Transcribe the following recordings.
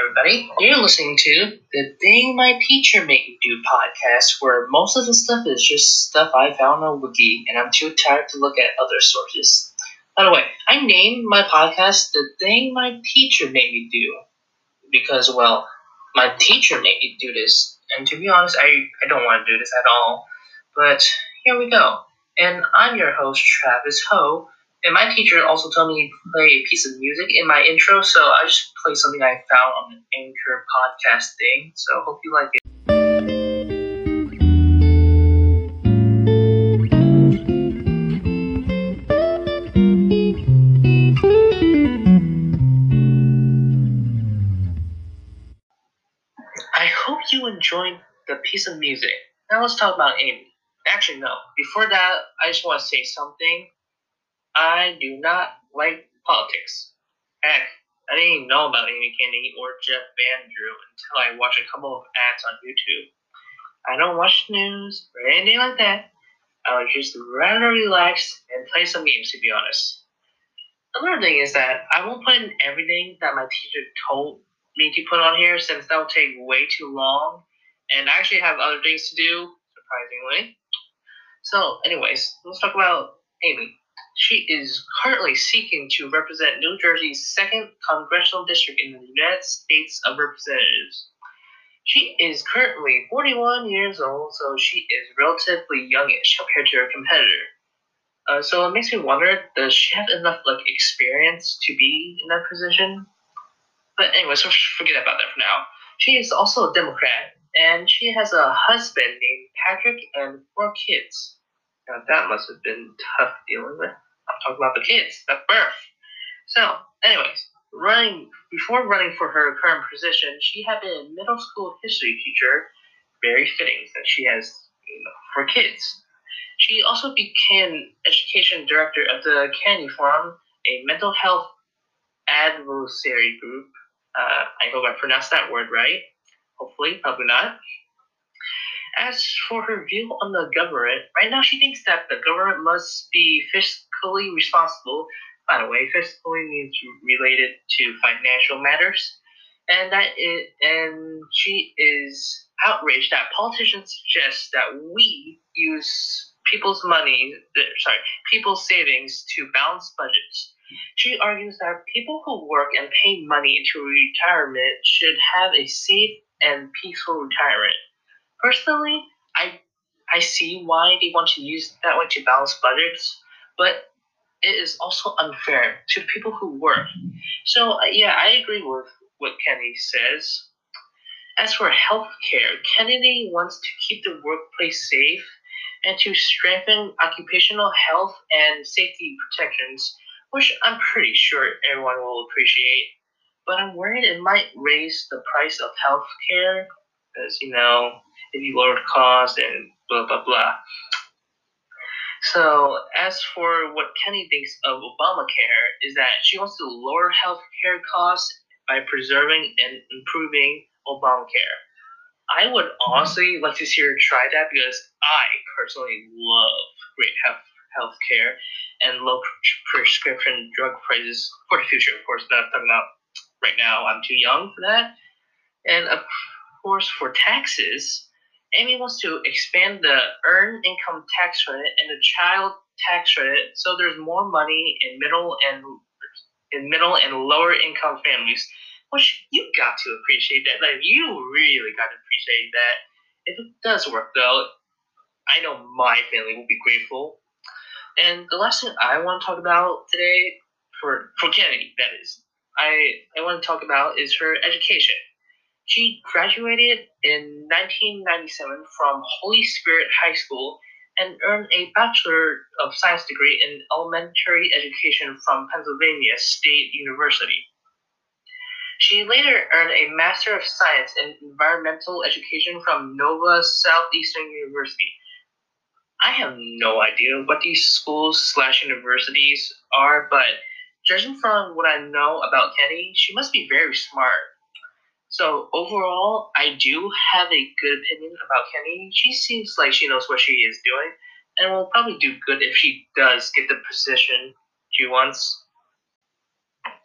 everybody. You're listening to the Thing My Teacher Made Me Do podcast, where most of the stuff is just stuff I found on Wiki, and I'm too tired to look at other sources. By the way, I named my podcast The Thing My Teacher Made Me Do because, well, my teacher made me do this, and to be honest, I, I don't want to do this at all. But here we go. And I'm your host, Travis Ho. And my teacher also told me to play a piece of music in my intro, so I just played something I found on an Anchor podcast thing. So hope you like it. I hope you enjoyed the piece of music. Now let's talk about Amy. Actually, no. Before that, I just want to say something. I do not like politics. Heck, I didn't even know about Amy Kennedy or Jeff Van Drew until I watched a couple of ads on YouTube. I don't watch news or anything like that. I would just rather relax and play some games, to be honest. Another thing is that I won't put in everything that my teacher told me to put on here since that will take way too long, and I actually have other things to do, surprisingly. So, anyways, let's talk about Amy. She is currently seeking to represent New Jersey's second congressional district in the United States of Representatives. She is currently 41 years old, so she is relatively youngish compared to her competitor. Uh, so it makes me wonder, does she have enough like experience to be in that position? But anyway, so forget about that for now. She is also a Democrat, and she has a husband named Patrick and four kids. Now that must have been tough dealing with. I'm about the kids, at birth. So, anyways, running before running for her current position, she had been a middle school history teacher. Very fitting that she has you know, for kids. She also became education director of the Kennedy Forum, a mental health advocacy group. Uh, I hope I pronounced that word right. Hopefully, probably not. As for her view on the government, right now she thinks that the government must be fiscally responsible. By the way, fiscally means related to financial matters, and that it, and she is outraged that politicians suggest that we use people's money, uh, sorry, people's savings to balance budgets. She argues that people who work and pay money into retirement should have a safe and peaceful retirement. Personally, I I see why they want to use that way to balance budgets, but it is also unfair to people who work. So uh, yeah, I agree with what Kennedy says. As for healthcare, Kennedy wants to keep the workplace safe and to strengthen occupational health and safety protections, which I'm pretty sure everyone will appreciate. But I'm worried it might raise the price of healthcare, as you know, if you lower costs and blah blah blah. So as for what Kenny thinks of Obamacare is that she wants to lower healthcare costs by preserving and improving Obamacare. I would honestly like to see her try that because I personally love great health healthcare and low prescription drug prices for the future. Of course, not talking about right now. I'm too young for that. And of course, for taxes, Amy wants to expand the earned income tax credit and the child tax credit so there's more money in middle and in middle and lower income families. Which you got to appreciate that. Like you really got to appreciate that. If it does work though, I know my family will be grateful. And the last thing I want to talk about today, for for Kennedy, that is, I I want to talk about is her education. She graduated in 1997 from Holy Spirit High School and earned a Bachelor of Science degree in elementary education from Pennsylvania State University. She later earned a Master of Science in Environmental Education from Nova Southeastern University. I have no idea what these schools slash universities are, but judging from what I know about Kenny, she must be very smart. So overall, I do have a good opinion about Kenny. She seems like she knows what she is doing, and will probably do good if she does get the position she wants.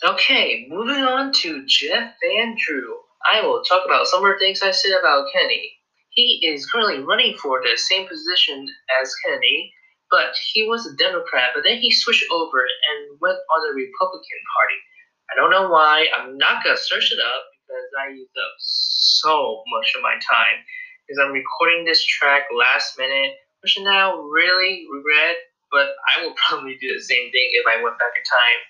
Okay, moving on to Jeff Van Drew. I will talk about some of the things I said about Kenny. He is currently running for the same position as Kennedy, but he was a Democrat, but then he switched over and went on the Republican Party. I don't know why. I'm not gonna search it up because I used up so much of my time because I'm recording this track last minute, which I now really regret. But I will probably do the same thing if I went back in time.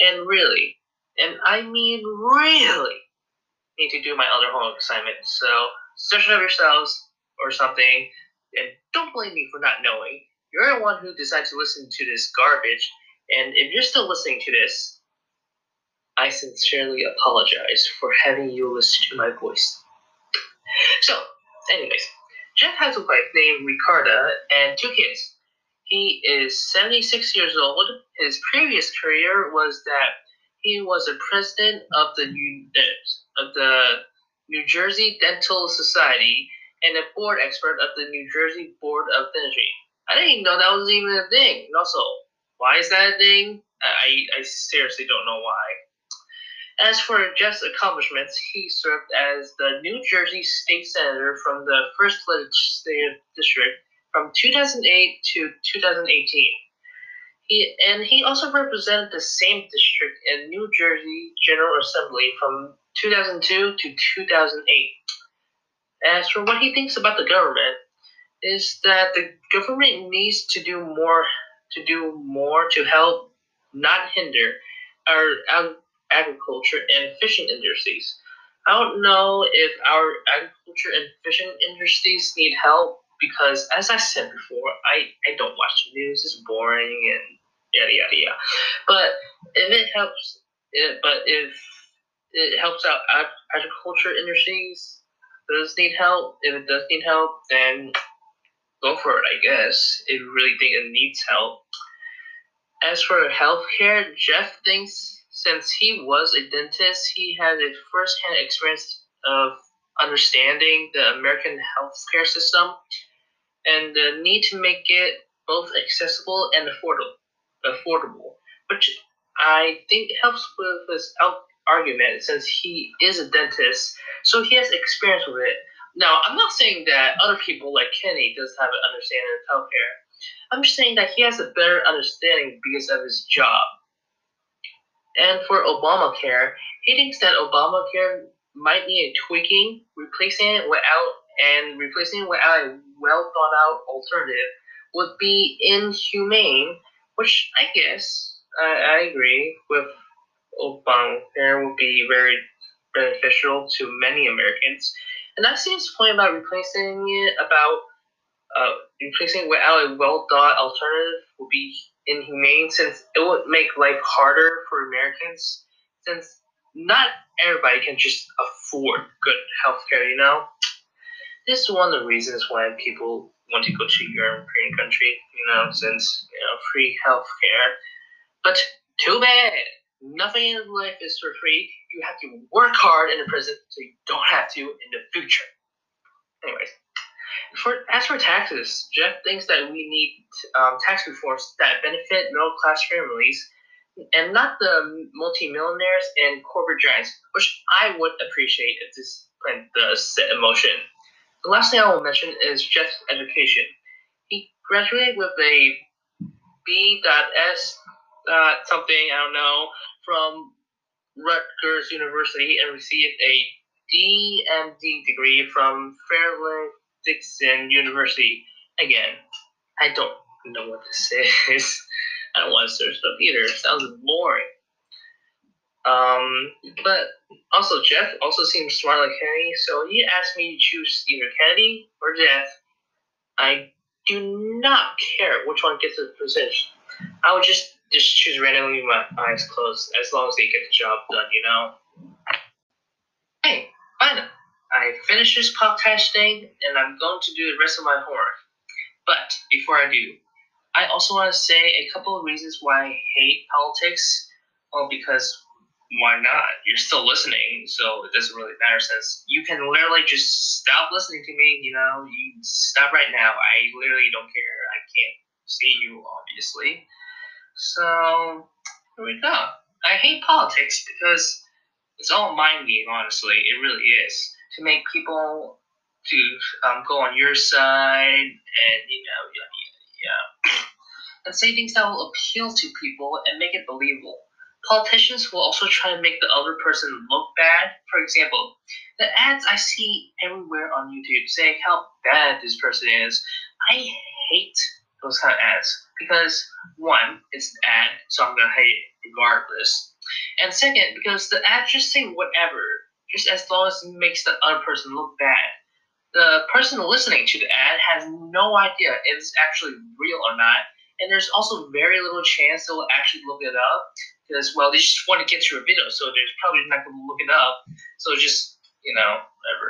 And really, and I mean really, need to do my other homework assignment. So search it up yourselves or something, and don't blame me for not knowing. You're the one who decided to listen to this garbage, and if you're still listening to this, I sincerely apologize for having you listen to my voice. So, anyways, Jeff has a wife named Ricarda and two kids. He is 76 years old. His previous career was that he was a president of the New, of the New Jersey Dental Society and a board expert of the New Jersey Board of Dentistry. I didn't even know that was even a thing. And also, why is that a thing? I, I seriously don't know why. As for Jeff's accomplishments, he served as the New Jersey State Senator from the 1st Legislative District from 2008 to 2018. He, and he also represented the same district in New Jersey General Assembly from 2002 to 2008. As for what he thinks about the government, is that the government needs to do more to do more to help, not hinder, our agriculture and fishing industries. I don't know if our agriculture and fishing industries need help because, as I said before, I, I don't watch the news. It's boring and yada yada yada. But if it helps, it, but if it helps out agriculture industries, does need help. If it does need help, then go for it. I guess if you really think it needs help. As for healthcare, Jeff thinks since he was a dentist, he had a first-hand experience of understanding the American healthcare system and the need to make it both accessible and affordable. Affordable, which I think helps with his argument since he is a dentist, so he has experience with it. Now, I'm not saying that other people like Kenny does have an understanding of healthcare. I'm just saying that he has a better understanding because of his job. And for Obamacare, he thinks that Obamacare might need tweaking, replacing it without and replacing it without a well thought out alternative would be inhumane, which I guess I, I agree with Obamacare would be very beneficial to many Americans. And that seems the point about replacing it about uh, replacing without a well thought alternative would be inhumane since it would make life harder for Americans since not everybody can just afford good health care, you know? This is one of the reasons why people want to go to European country, you know, since, you know, free health care. But too bad. Nothing in life is for free. You have to work hard in the present so you don't have to in the future. Anyways, for as for taxes, Jeff thinks that we need um, tax reforms that benefit middle class families and not the multimillionaires and corporate giants, which I would appreciate if this plan does set in motion. The last thing I will mention is Jeff's education. He graduated with a B.S. Uh, something, I don't know, from Rutgers University and received a DMD degree from Fairleigh Dickinson University. Again, I don't know what this is. I don't want to search up either. It sounds boring. Um, but also Jeff also seems smart like Kennedy, so he asked me to choose either Kennedy or Jeff. I do not care which one gets the position. I would just just choose randomly with my eyes closed as long as they get the job done, you know. Hey, finally. I finished this podcasting and I'm going to do the rest of my homework. But before I do, I also want to say a couple of reasons why I hate politics. Well, because why not? You're still listening, so it doesn't really matter since you can literally just stop listening to me, you know, you stop right now. I literally don't care. I can't see you, obviously. So, here we go. I hate politics because it's all mind game, honestly. It really is to make people to um, go on your side and you know yeah, yeah, yeah. and say things that will appeal to people and make it believable. Politicians will also try to make the other person look bad. For example, the ads I see everywhere on YouTube saying how bad this person is. I hate those kind of ads because one, it's an ad, so I'm gonna hate it regardless. And second, because the ads just say whatever, just as long as it makes the other person look bad. The person listening to the ad has no idea if it's actually real or not, and there's also very little chance they'll actually look it up because well they just want to get to a video, so they're probably not going to look it up. So just you know whatever.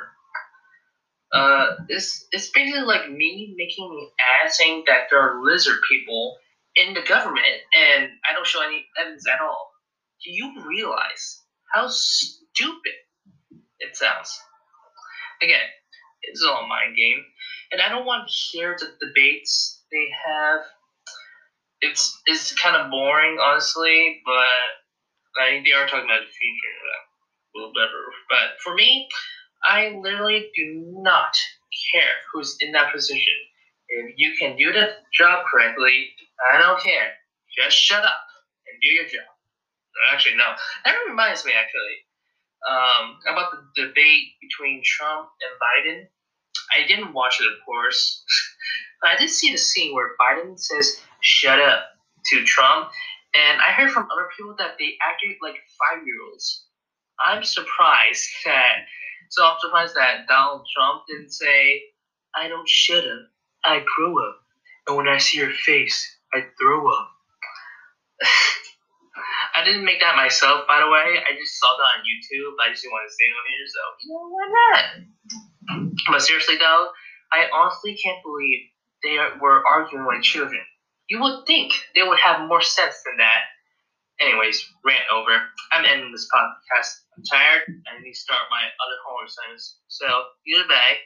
Uh, it's it's basically like me making an ad saying that there are lizard people in the government, and I don't show any evidence at all. Do you realize how stupid it sounds? Again, it's all a mind game, and I don't want to hear the debates they have it's it's kind of boring, honestly. But I think they are talking about the future, a little better. But for me, I literally do not care who's in that position. If you can do the job correctly, I don't care. Just shut up and do your job. Actually, no. That reminds me, actually, um, about the debate between Trump and Biden. I didn't watch it, of course, but I did see the scene where Biden says shut up to Trump. And I heard from other people that they acted like five year olds. I'm surprised that, so I'm surprised that Donald Trump didn't say, I don't shut up, I grow up. And when I see your face, I throw up. I didn't make that myself, by the way. I just saw that on YouTube. I just didn't want to say it on here, so, you know, why not? But seriously, though, I honestly can't believe they were arguing like children. You would think they would have more sense than that. Anyways, rant over. I'm ending this podcast. I'm tired. I need to start my other homework assignments. So, goodbye.